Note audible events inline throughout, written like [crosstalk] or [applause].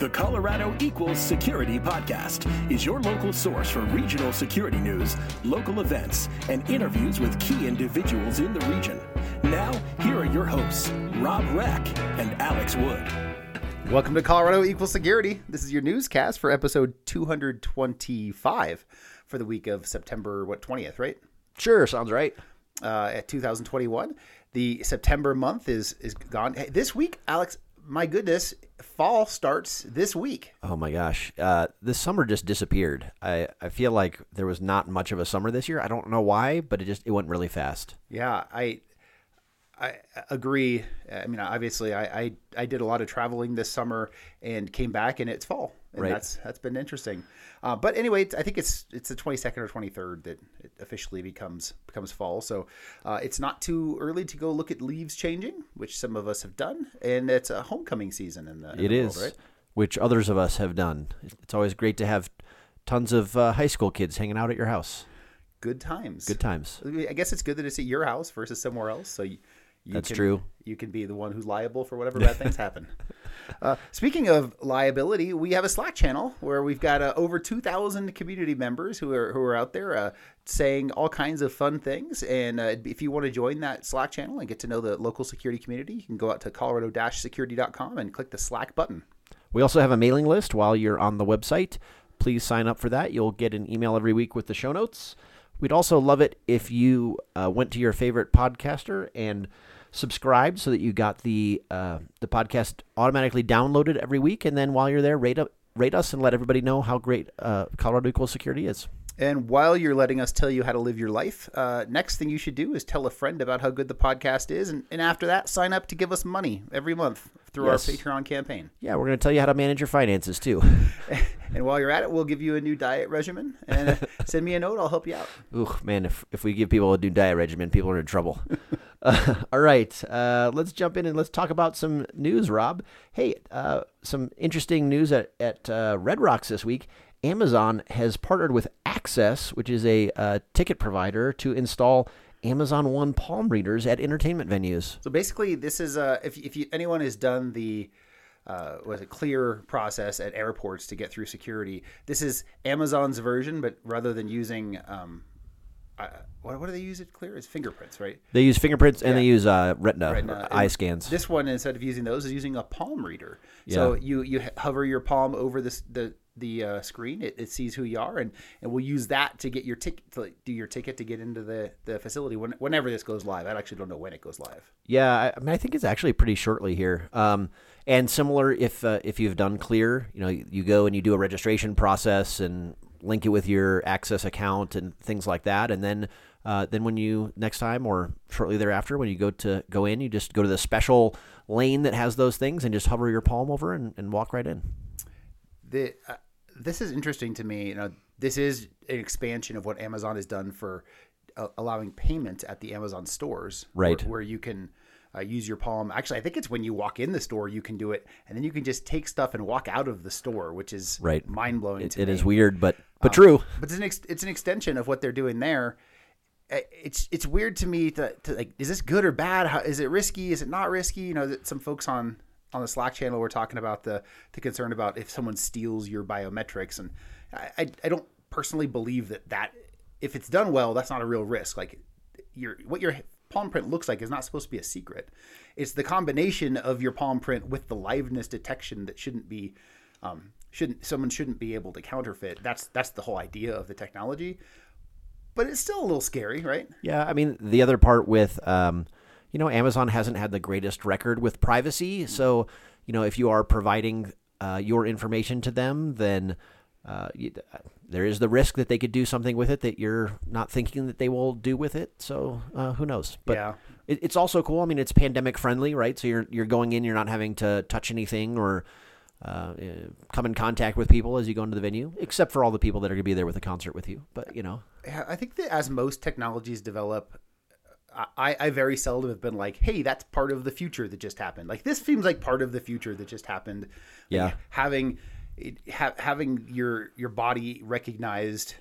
The Colorado Equals Security Podcast is your local source for regional security news, local events, and interviews with key individuals in the region. Now, here are your hosts, Rob Reck and Alex Wood. Welcome to Colorado Equal Security. This is your newscast for episode 225 for the week of September, what, 20th, right? Sure, sounds right. Uh, at 2021. The September month is is gone. Hey, this week, Alex, my goodness, fall starts this week. Oh my gosh, uh, this summer just disappeared. I, I feel like there was not much of a summer this year. I don't know why, but it just it went really fast. Yeah, I I agree. I mean, obviously, I, I, I did a lot of traveling this summer and came back, and it's fall, and Right. that's that's been interesting. Uh, but anyway, it's- I think it's it's the twenty second or twenty third that it officially becomes becomes fall. So uh, it's not too early to go look at leaves changing, which some of us have done, and it's a homecoming season in the in It the is, world, right? which others of us have done. It's always great to have tons of uh, high school kids hanging out at your house. Good times. Good times. I guess it's good that it's at your house versus somewhere else. So you, you That's can, true. You can be the one who's liable for whatever bad things happen. [laughs] Uh, speaking of liability, we have a Slack channel where we've got uh, over 2,000 community members who are who are out there uh, saying all kinds of fun things. And uh, if you want to join that Slack channel and get to know the local security community, you can go out to colorado-security.com and click the Slack button. We also have a mailing list while you're on the website. Please sign up for that. You'll get an email every week with the show notes. We'd also love it if you uh, went to your favorite podcaster and subscribed so that you got the uh, the podcast automatically downloaded every week. And then while you're there, rate up, rate us and let everybody know how great uh, Colorado Equal Security is. And while you're letting us tell you how to live your life, uh, next thing you should do is tell a friend about how good the podcast is. And, and after that, sign up to give us money every month through Yes. our Patreon campaign. Yeah, we're going to tell you how to manage your finances too. [laughs] And while you're at it, we'll give you a new diet regimen. And uh, send me a note, I'll help you out. [laughs] Ooh, man, if, if we give people a new diet regimen, people are in trouble. [laughs] uh, [laughs] all right, uh, let's jump in and let's talk about some news, Rob. Hey, uh, some interesting news at, at uh, Red Rocks this week. Amazon has partnered with AXS, which is a uh, ticket provider, to install Amazon One palm readers at entertainment venues. So basically, this is uh, if if you, anyone has done the uh, was it clear process at airports to get through security. This is Amazon's version, but rather than using um, uh, what, what do they use it clear? It's fingerprints, right? They use fingerprints and they use uh, retina, Retina. eye And scans. This one, instead of using those, is using a palm reader. So you you hover your palm over this the the uh, screen. It, it sees who you are, and and we'll use that to get your ticket to do your ticket to get into the the facility when, whenever this goes live. I actually don't know when it goes live. Yeah, I, I mean, I think it's actually pretty shortly here. Um, and similar, if uh, if you've done Clear, you know, you go and you do a registration process and link it with your AXS account and things like that, and then uh, then when you next time or shortly thereafter, when you go to go in, you just go to the special lane that has those things and just hover your palm over and, and walk right in. the uh, this is interesting to me. You know, this is an expansion of what Amazon has done for uh, allowing payment at the Amazon stores, Right. Where, where you can uh, use your palm. Actually, I think it's when you walk in the store you can do it, and then you can just take stuff and walk out of the store, which is Right. mind blowing. It, to it is weird, but but Um, true. But it's an ex- it's an extension of what they're doing there. It's it's weird to me to, to like is this good or bad? How, is it risky? Is it not risky? You know, that some folks on on the Slack channel were talking about the the concern about if someone steals your biometrics, and I I, I don't personally believe that that if it's done well, that's not a real risk. Like your what your palm print looks like is not supposed to be a secret. It's the combination of your palm print with the liveness detection that shouldn't be um, shouldn't someone shouldn't be able to counterfeit. That's that's the whole idea of the technology. But it's still a little scary, right? Yeah, I mean the other part with um, you know Amazon hasn't had the greatest record with privacy, so you know if you are providing uh, your information to them, then uh, you, there is the risk that they could do something with it that you're not thinking that they will do with it. So uh, who knows? But Yeah. it, it's also cool. I mean, it's pandemic friendly, right? So you're you're going in, you're not having to touch anything or. Uh, uh, come in contact with people as you go into the venue, except for all the people that are going to be there with the concert with you. But you know, I think that as most technologies develop, I, I very seldom have been like, "Hey, that's part of the future that just happened." Like this seems like part of the future that just happened. Like, Yeah. having it, ha, having your your body recognized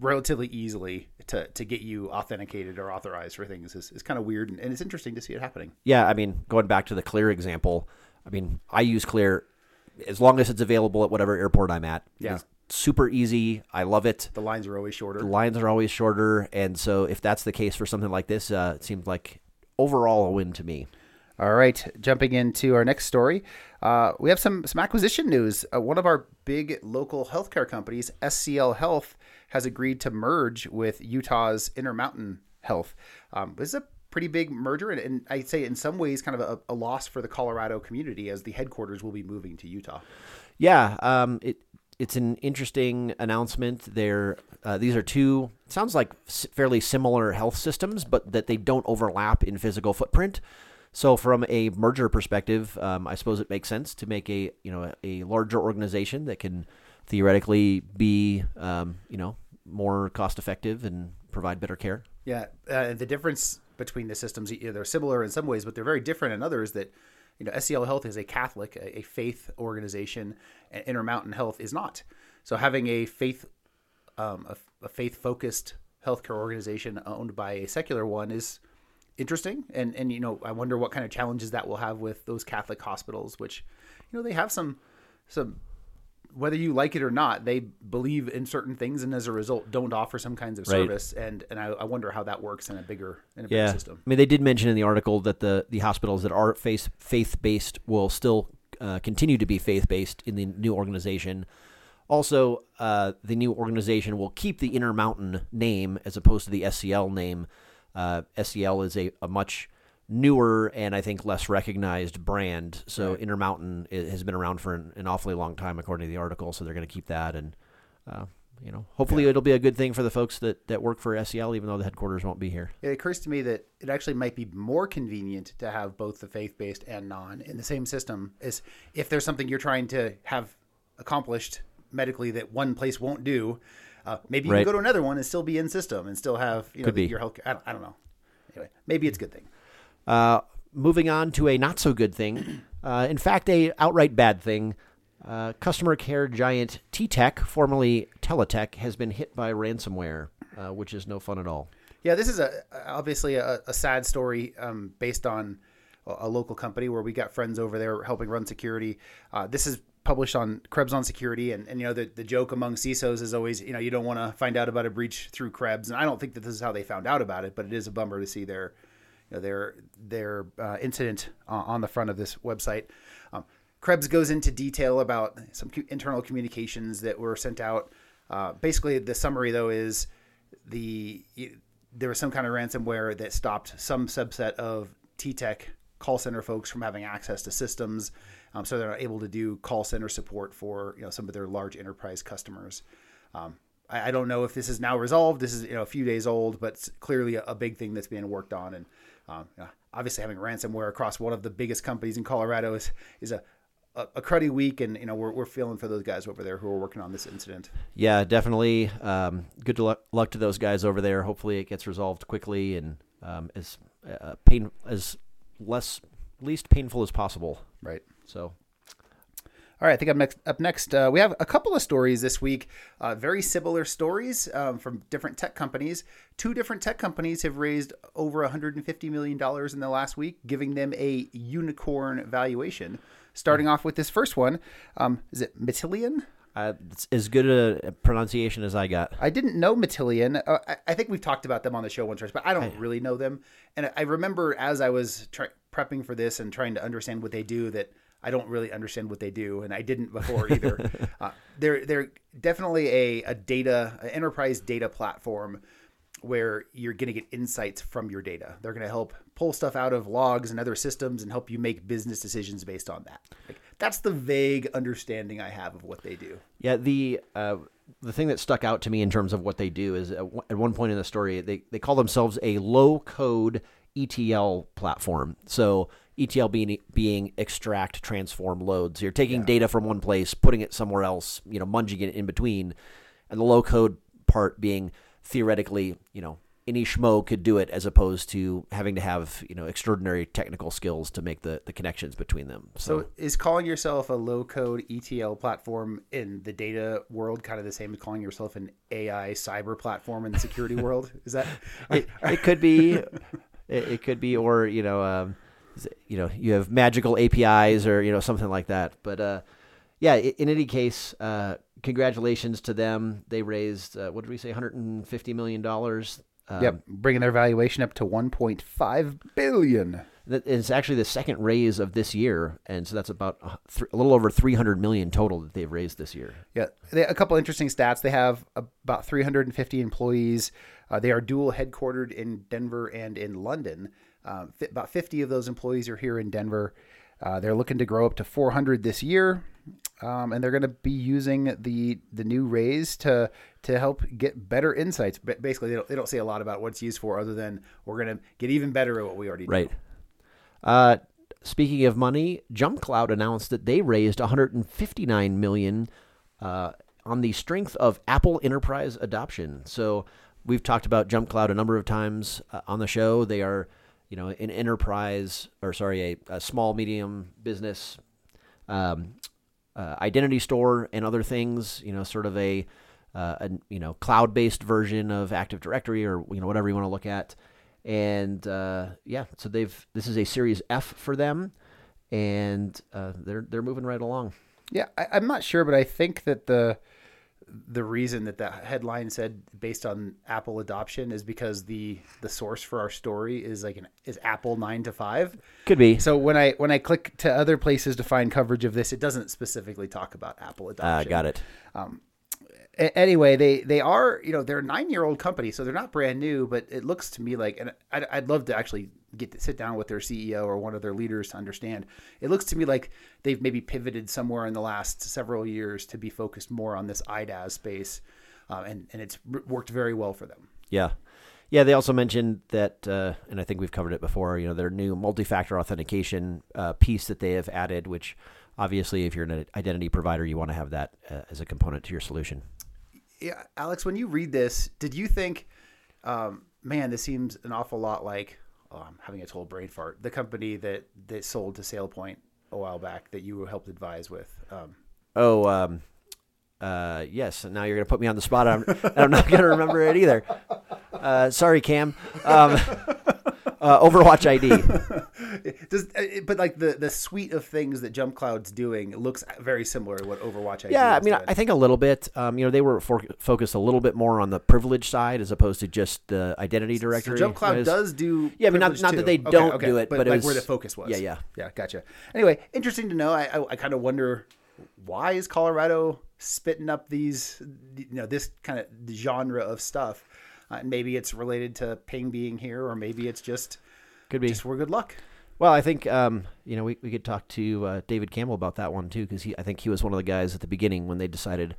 relatively easily to, to get you authenticated or authorized for things is, is kind of weird and, and it's interesting to see it happening. yeah, I mean, going back to the Clear example, I mean, I use Clear as long as it's available at whatever airport I'm at. Yeah. It's super easy. I love it. The lines are always shorter. The lines are always shorter, and so if that's the case for something like this, uh, it seems like overall a win to me. All right, jumping into our next story, uh, we have some some acquisition news. Uh, one of our big local healthcare companies, SCL Health, has agreed to merge with Utah's Intermountain Health. Um, this is a pretty big merger, and, and I'd say in some ways kind of a, a, loss for the Colorado community as the headquarters will be moving to Utah. Yeah, um, it it's an interesting announcement. There, uh, these are two sounds like fairly similar health systems, but that they don't overlap in physical footprint. So, from a merger perspective, um, I suppose it makes sense to make a you know a, a larger organization that can theoretically be um, you know more cost effective and provide better care. Yeah, uh, the difference between the systems you know, they're similar in some ways, but they're very different in others. That you know, SCL Health is a Catholic, a, a faith organization, and Intermountain Health is not. So having a faith, um, a, a faith focused healthcare organization owned by a secular one is interesting and and you know I wonder what kind of challenges that will have with those Catholic hospitals which you know they have some some whether you like it or not they believe in certain things and as a result don't offer some kinds of Right. service and and I, I wonder how that works in a bigger in a bigger system I mean they did mention in the article that the the hospitals that are faith faith based will still uh, continue to be faith based in the new organization. Also, uh, the new organization will keep the Intermountain name as opposed to the SCL name. Uh, SCL is a, a much newer and I think less recognized brand. So Intermountain has been around for an, an awfully long time, according to the article. So they're going to keep that, and uh, you know, hopefully it'll be a good thing for the folks that, that work for SCL, even though the headquarters won't be here. it occurs to me that it actually might be more convenient to have both the faith-based and non in the same system is if there's something you're trying to have accomplished medically that one place won't do uh, maybe you Right. can go to another one and still be in system and still have you know be. your health I don't, I don't know anyway maybe it's a good thing Uh, moving on to a not so good thing. [clears throat] Uh, in fact, a outright bad thing. Uh, customer care giant TTEC, formerly Teletech, has been hit by ransomware, uh, which is no fun at all. Yeah, this is a obviously a, a sad story um, based on a, a local company where we got friends over there helping run security. Uh, this is published on Krebs on Security, and, and you know the, the joke among CISOs is always you know you don't want to find out about a breach through Krebs, and I don't think that this is how they found out about it, but it is a bummer to see their you know, their their uh, incident uh, on the front of this website. Um, Krebs goes into detail about some internal communications that were sent out. Uh, basically, the summary though is the there was some kind of ransomware that stopped some subset of TTEC call center folks from having access to systems, um, so they're able to do call center support for you know some of their large enterprise customers. Um, I, I don't know if this is now resolved. This is you know a few days old, but it's clearly a, a big thing that's being worked on. And um, you know, obviously, having ransomware across one of the biggest companies in Colorado is is a a, a cruddy week, and you know we're, we're feeling for those guys over there who are working on this incident. Yeah, definitely. Um, good luck, luck to those guys over there. Hopefully, it gets resolved quickly and um, as uh, pain as less least painful as possible. Right. So All right, I think I'm next. Up next, uh, we have a couple of stories this week. Uh, very similar stories um, from different tech companies. Two different tech companies have raised over 150 million dollars in the last week, giving them a unicorn valuation. Starting off with this first one, um, is it Matillion? uh, it's as good a pronunciation as I got. I didn't know Matillion. Uh, I, I think we've talked about them on the show once, or twice, but I don't really know them. And I- I remember as I was try- prepping for this and trying to understand what they do that I don't really understand what they do, and I didn't before either. [laughs] uh, they're they're definitely a, a data an enterprise data platform where you're going to get insights from your data. They're going to help pull stuff out of logs and other systems and help you make business decisions based on that. Like, that's the vague understanding I have of what they do. Yeah, the uh, the thing that stuck out to me in terms of what they do is at one- at one point in the story they they call themselves a low code ETL platform. So ETL being being extract, transform, load. So you're taking data from one place, putting it somewhere else, you know, munging it in between, and the low code part being theoretically, you know, any schmo could do it as opposed to having to have you know extraordinary technical skills to make the, the connections between them. So, So is calling yourself a low code ETL platform in the data world kind of the same as calling yourself an AI cyber platform in the security [laughs] world? Is that it, it could be it, it could be or you know um, you know you have magical apis or you know something like that but uh yeah, in any case, uh, congratulations to them. They raised uh, what did we say, 150 million dollars. Um, yep, bringing their valuation up to 1.5 billion. that- It's actually the second raise of this year, and so that's about a th- a little over 300 million total that they've raised this year. Yeah, they, a couple interesting stats. They have about 350 employees. Uh, they are dual headquartered in Denver and in London. Um, fi- about 50 of those employees are here in Denver. Uh, they're looking to grow up to 400 this year, um, and they're going to be using the the new raise to to help get better insights. But basically, they don't, they don't say a lot about what it's used for, other than we're going to get even better at what we already do. Right. Uh, speaking of money, JumpCloud announced that they raised 159 million uh, on the strength of Apple Enterprise adoption. So we've talked about JumpCloud a number of times uh, on the show. They are, you know, an enterprise or sorry, a, a small medium business um, uh, identity store and other things. You know, sort of a, uh, a you know cloud based version of Active Directory or you know whatever you want to look at. And uh, yeah, so they've this is a Series F for them, and uh, they're they're moving right along. Yeah, I, I'm not sure, but I think that the the reason that that headline said based on Apple adoption is because the the source for our story is like an is Apple nine to five. Could be. So when I when I click to other places to find coverage of this, it doesn't specifically talk about Apple Uh, adoption. got it. A- anyway, they they are you know they're a nine year old company, so they're not brand new. But it looks to me like, and I'd, I'd love to actually get to sit down with their CEO or one of their leaders to understand. It looks to me like they've maybe pivoted somewhere in the last several years to be focused more on this IDaaS space, uh, and and it's worked very well for them. Yeah. Yeah, they also mentioned that, uh, and I think we've covered it before, you know, their new multi factor authentication uh, piece that they have added, which obviously, if you're an identity provider, you want to have that uh, as a component to your solution. Yeah, Alex, when you read this, did you think, um, man, this seems an awful lot like, oh, I'm having a total brain fart, the company that that sold to SailPoint a while back that you helped advise with? Um, Oh, um, uh, yes. Now you're going to put me on the spot. I'm, I'm not going to remember it either. Uh, sorry, Cam. Um, uh, Overwatch ID. [laughs] Does, uh, but like the the suite of things that JumpCloud's doing looks very similar to what Overwatch ID Yeah, I mean, doing. I think a little bit. Um, you know, they were for- focused a little bit more on the privilege side as opposed to just the identity so directory. JumpCloud Is- does do Yeah, I mean, not- not that they Okay, don't okay, do it, but it like was- where the focus was. Yeah, yeah. yeah, gotcha. Anyway, interesting to know. I I, I kind of wonder why is Colorado spitting up these you know this kind of genre of stuff. Uh, maybe it's related to Ping being here, or maybe it's just Could be. just for good luck. Well, I think um, you know we, we could talk to uh, David Campbell about that one too because he I think he was one of the guys at the beginning when they decided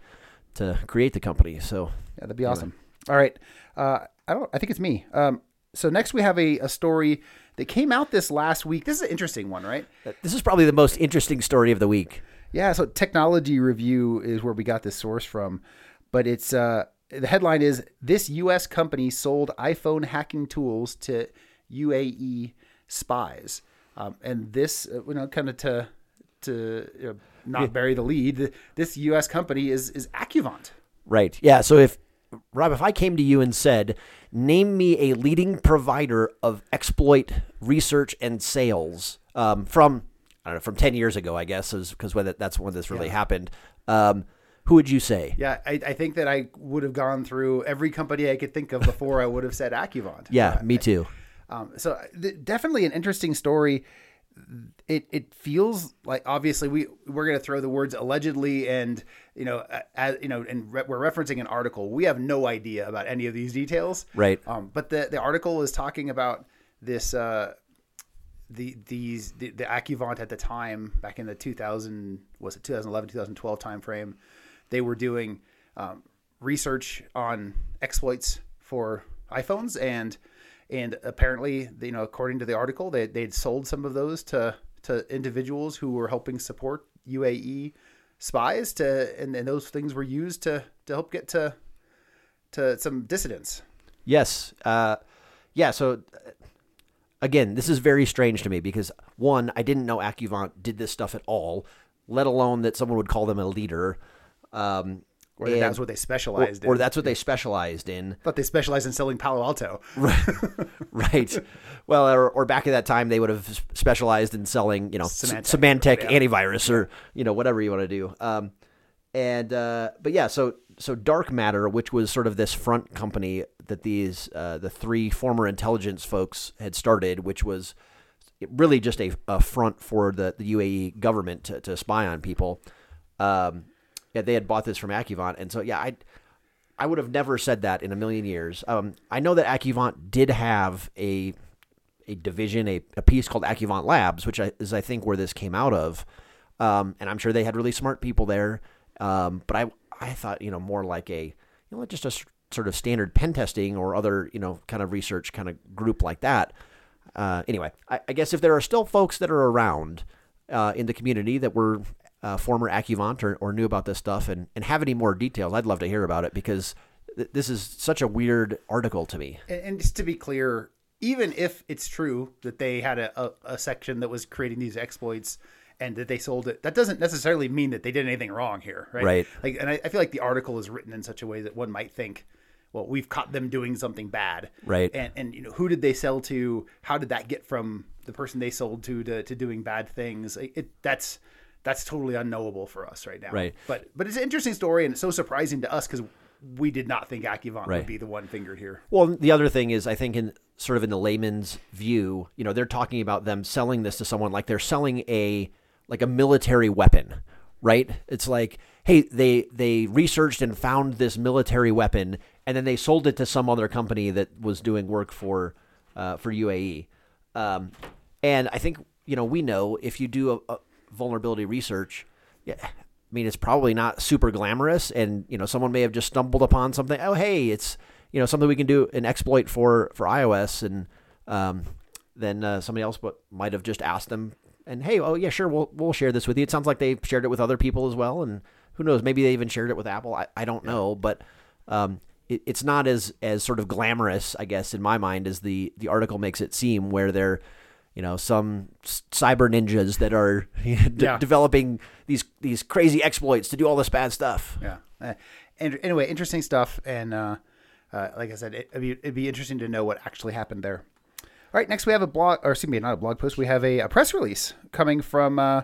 to create the company. So Yeah, that'd be awesome. All right. Uh, I don't. I think it's me. Um, so next we have a, a story that came out this last week. This is an interesting one, right? uh, this is probably the most interesting story of the week. Yeah. So Technology Review is where we got this source from, but it's uh, the headline is this U.S. company sold iPhone hacking tools to UAE spies, um, and this uh, you know kind of to to you know, not bury the lead. This U.S. company is is Accuvant. Right. Yeah. So if Rob, if I came to you and said, "Name me a leading provider of exploit research and sales um, from I don't know from ten years ago, I guess, because that's when this really happened," um, who would you say? Yeah, I, I think that I would have gone through every company I could think of before I would have said Accuvant. Yeah, me too. Um, so th- definitely an interesting story. It it feels like obviously we we're going to throw the words allegedly and you know as, you know and re- we're referencing an article. We have no idea about any of these details. Right. Um, but the the article is talking about this uh, the these the, the Accuvant at the time back in the 2000 was it 2011 2012 timeframe they were doing um, research on exploits for iPhones and and apparently you know according to the article they they'd sold some of those to to individuals who were helping support UAE spies to and, and those things were used to to help get to to some dissidents. Yes. Uh, yeah. So again, this is very strange to me because one, I didn't know Accuvant did this stuff at all, let alone that someone would call them a leader. Um, Or that that's what they specialized or, in. Or that's what they specialized in. I [laughs] thought they specialized in selling Palo Alto. right. [laughs] Well, or, or back at that time, they would have specialized in selling, you know, Symantec. Symantec, Yeah. antivirus or you know whatever you want to do. Um, and uh, but yeah, so so DarkMatter, which was sort of this front company that these uh, the three former intelligence folks had started, which was really just a, a front for the, the UAE government to, to spy on people. Um, yeah, they had bought this from Accuvant, and so yeah, I I would have never said that in a million years. Um, I know that Accuvant did have a a division, a, a piece called Accuvant Labs, which I, is I think where this came out of, um, and I'm sure they had really smart people there. Um, but I I thought you know more like a you know just a sort of standard pen testing or other you know kind of research kind of group like that. Uh, anyway, I, I guess if there are still folks that are around uh, in the community that were uh, former Accuvant or, or knew about this stuff and, and have any more details, I'd love to hear about it because th- this is such a weird article to me. And, and just to be clear, even if it's true that they had a, a, a section that was creating these exploits and that they sold it, that doesn't necessarily mean that they did anything wrong here, right? Right. Like, and I, I feel like the article is written in such a way that one might think, well, we've caught them doing something bad, Right. And and you know, who did they sell to? How did that get from the person they sold to to, to doing bad things? It, it that's that's totally unknowable for us right now, Right. But but it's an interesting story and it's so surprising to us because we did not think Accuvant Right. would be the one fingered here. Well, the other thing is, I think in sort of in the layman's view, you know, they're talking about them selling this to someone like they're selling a like a military weapon, right? It's like, hey, they they researched and found this military weapon, and then they sold it to some other company that was doing work for uh, for UAE. Um, and I think you know we know if you do a, a vulnerability research, yeah, I mean it's probably not super glamorous, and you know someone may have just stumbled upon something. Oh, hey, it's you know something we can do an exploit for for iOS, and um, then uh, somebody else but might have just asked them, and hey, oh yeah, sure, we'll we'll share this with you. It sounds like they shared it with other people as well, and who knows, maybe they even shared it with Apple. I, I don't know, but um, it, it's not as as sort of glamorous, I guess, in my mind, as the the article makes it seem, where they're you know some cyber ninjas that are [laughs] de- Yeah. developing these these crazy exploits to do all this bad stuff. Yeah. Uh, and anyway, interesting stuff. And uh, uh, like I said, it, it'd, be, it'd be interesting to know what actually happened there. All right. Next, we have a blog, or excuse me, not a blog post. We have a, a press release coming from uh,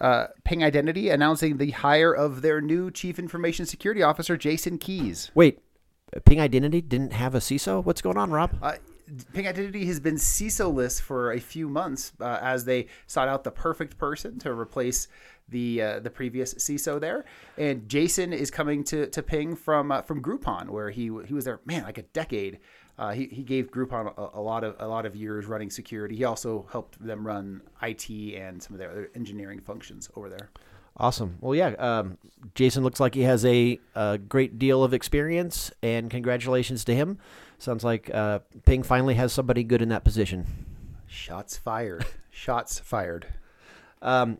uh, Ping Identity announcing the hire of their new chief information security officer, Jason Keys. Wait, Ping Identity didn't have a CISO. What's going on, Rob? Ping Identity has been CISO-less for a few months uh, as they sought out the perfect person to replace the uh, the previous CISO there. And Jason is coming to, to Ping from uh, from Groupon, where he he was there, man, like a decade. Uh, he, he gave Groupon a, a lot of a lot of years running security. He also helped them run IT and some of their other engineering functions over there. Awesome. Well, yeah. Um, Jason looks like he has a, a great deal of experience, and congratulations to him. Sounds like uh, Ping finally has somebody good in that position. Shots fired. Shots fired. Um,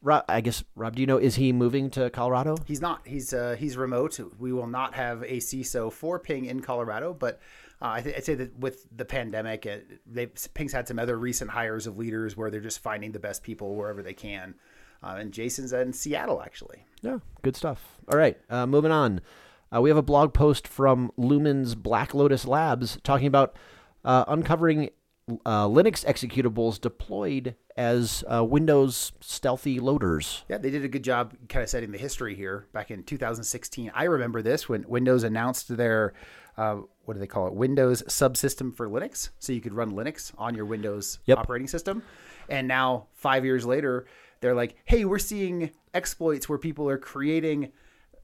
Rob, I guess Rob, do you know is he moving to Colorado? He's not. He's uh, he's remote. We will not have a CISO for Ping in Colorado, but uh, I th- I'd say that with the pandemic, uh, they Ping's had some other recent hires of leaders where they're just finding the best people wherever they can. Uh, and Jason's in Seattle actually. Yeah, good stuff. All right, uh, moving on. Uh, we have a blog post from Lumen's Black Lotus Labs talking about uh, uncovering uh, Linux executables deployed as uh, Windows stealthy loaders. Yeah, they did a good job kind of setting the history here back in 2016. I remember this when Windows announced their, uh, what do they call it? Windows subsystem for Linux. So you could run Linux on your Windows Yep. operating system. And now, five years later, they're like, hey, we're seeing exploits where people are creating.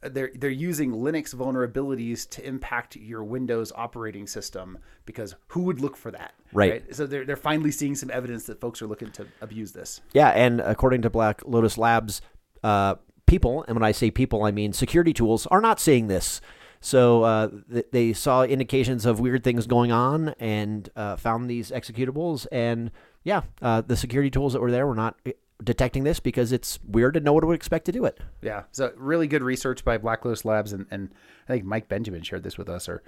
They're, they're using Linux vulnerabilities to impact your Windows operating system because who would look for that? Right. So they're, they're finally seeing some evidence that folks are looking to abuse this. Yeah, and according to Black Lotus Labs, uh, people, and when I say people, I mean security tools, are not seeing this. So uh, th- they saw indications of weird things going on and uh, found these executables. And yeah, uh, the security tools that were there were not detecting this because it's weird and no one would expect to do it. Yeah, so really good research by Black Lotus Labs, and, and I think Mike Benjamin shared this with us, or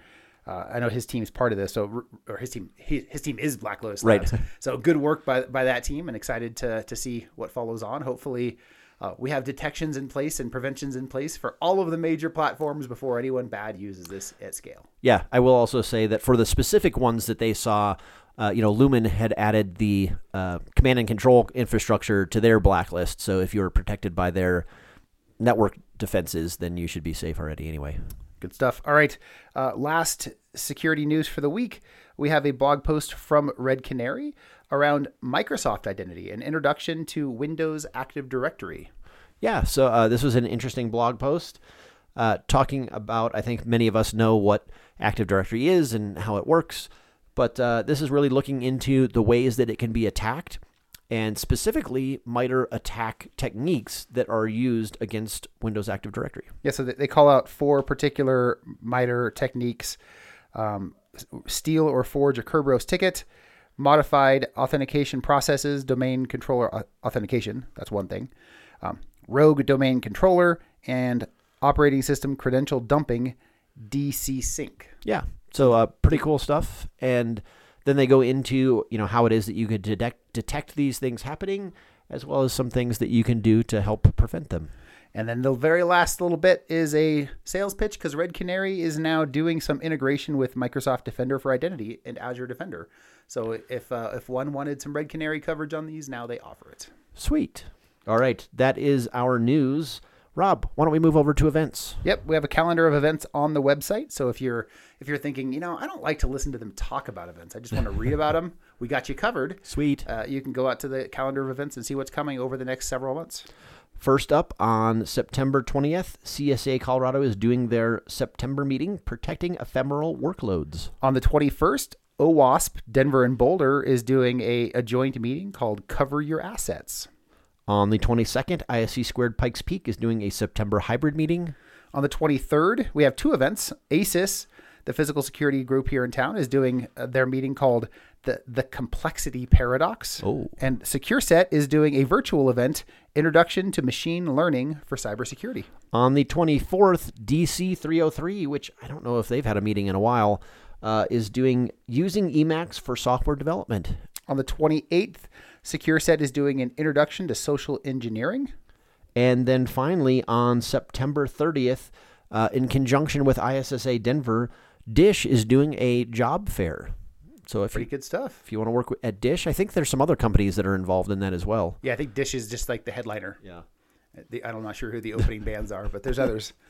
uh, I know his team is part of this. So, or his team, his, his team is Black Lotus Right. [laughs] So good work by by that team, and excited to to see what follows on. Hopefully, Uh, we have detections in place and preventions in place for all of the major platforms before anyone bad uses this at scale. Yeah, I will also say that for the specific ones that they saw, uh, you know, Lumen had added the uh, command and control infrastructure to their blacklist. So if you're protected by their network defenses, then you should be safe already anyway. Good stuff. All right. Uh, last security news for the week. We have a blog post from Red Canary around Microsoft Identity, an introduction to Windows Active Directory. Yeah, so uh, this was an interesting blog post uh, talking about, I think many of us know what Active Directory is and how it works, but uh, this is really looking into the ways that it can be attacked and specifically MITRE attack techniques that are used against Windows Active Directory. Yeah, so they call out four particular MITRE techniques um, steal or forge a Kerberos ticket, modified authentication processes, domain controller authentication. That's one thing. Um, rogue domain controller and operating system credential dumping, DCSync. Yeah. So uh, pretty cool stuff. And then they go into you know how it is that you could detect detect these things happening, as well as some things that you can do to help prevent them. And then the very last little bit is a sales pitch because Red Canary is now doing some integration with Microsoft Defender for Identity and Azure Defender. So if uh, if one wanted some Red Canary coverage on these, now they offer it. Sweet. All right, that is our news. Rob, why don't we move over to events? Yep, we have a calendar of events on the website. So if you're if you're thinking, you know, I don't like to listen to them talk about events, I just want to read about [laughs] them. We got you covered. Sweet. Uh, you can go out to the calendar of events and see what's coming over the next several months. First up on September 20th, CSA Colorado is doing their September meeting, protecting ephemeral workloads. On the 21st, OWASP Denver and Boulder is doing a, a joint meeting called Cover Your Assets. On the 22nd, ISC Squared Pikes Peak is doing a September hybrid meeting. On the 23rd, we have two events. ASIS, the physical security group here in town, is doing uh, their meeting called the the Complexity Paradox. Oh. And SecureSet is doing a virtual event, Introduction to Machine Learning for Cybersecurity. On the 24th, DC 303, which I don't know if they've had a meeting in a while, uh, is doing using Emacs for software development. On the 28th, SecureSet is doing an Introduction to Social Engineering. And then finally, on September 30th, uh, in conjunction with ISSA Denver, Dish is doing a job fair. So if Pretty you, good stuff. if you want to work at Dish, I think there's some other companies that are involved in that as well. Yeah, I think Dish is just like the headliner. Yeah. The, I'm not sure who the opening bands are, but there's others. [laughs]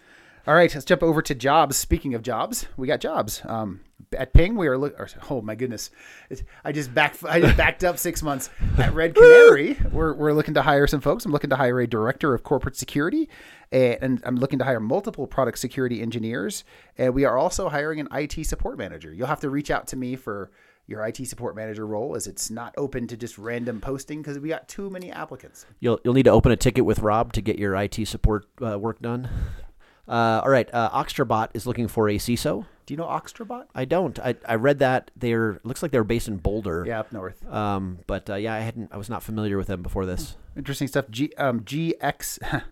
All right, let's jump over to jobs. Speaking of jobs, we got jobs. Um, at Ping, we are looking. Oh my goodness, It- I just back. [laughs] I just backed up six months. At Red Canary, we're, we're looking to hire some folks. I'm looking to hire a director of corporate security, and, and I'm looking to hire multiple product security engineers. And we are also hiring an IT support manager. You'll have to reach out to me for your IT support manager role, as it's not open to just random posting because we got too many applicants. You'll you'll need to open a ticket with Rob to get your IT support uh, work done. Uh, all right, uh, Oxtrabot is looking for a CISO. Do you know Oxtrabot? I don't. I, I read that they're looks like they're based in Boulder. Yeah, up north. Um, but uh, yeah, I hadn't. I was not familiar with them before this. Interesting stuff. G um, GX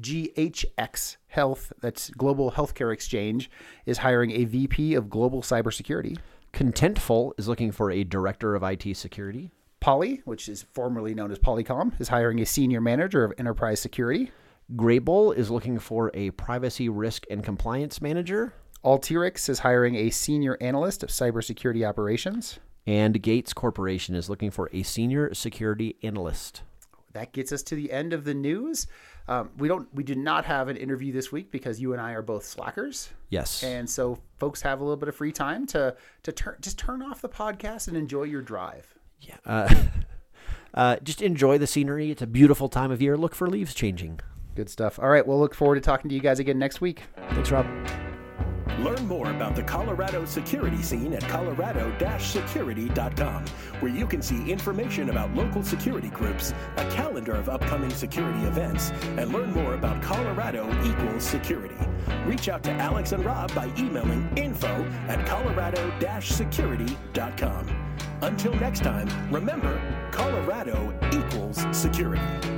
GHX [laughs] Health, that's Global Healthcare Exchange, is hiring a VP of Global Cybersecurity. Contentful is looking for a director of IT security. Poly, which is formerly known as Polycom, is hiring a senior manager of enterprise security. Graebel is looking for a privacy risk and compliance manager. Alteryx is hiring a senior analyst of cybersecurity operations. And Gates Corporation is looking for a senior security analyst. That gets us to the end of the news. Um, we don't, we do not have an interview this week because you and I are both slackers, Yes. and so folks have a little bit of free time to to turn just turn off the podcast and enjoy your drive. yeah. Uh, [laughs] uh, just enjoy the scenery. It's a beautiful time of year. Look for leaves changing. Good stuff. All right, we'll look forward to talking to you guys again next week. Thanks, Rob. Learn more about the Colorado security scene at colorado-security.com, where you can see information about local security groups, a calendar of upcoming security events, and learn more about Colorado equals security. Reach out to Alex and Rob by emailing info at colorado-security.com. Until next time, remember, Colorado equals security.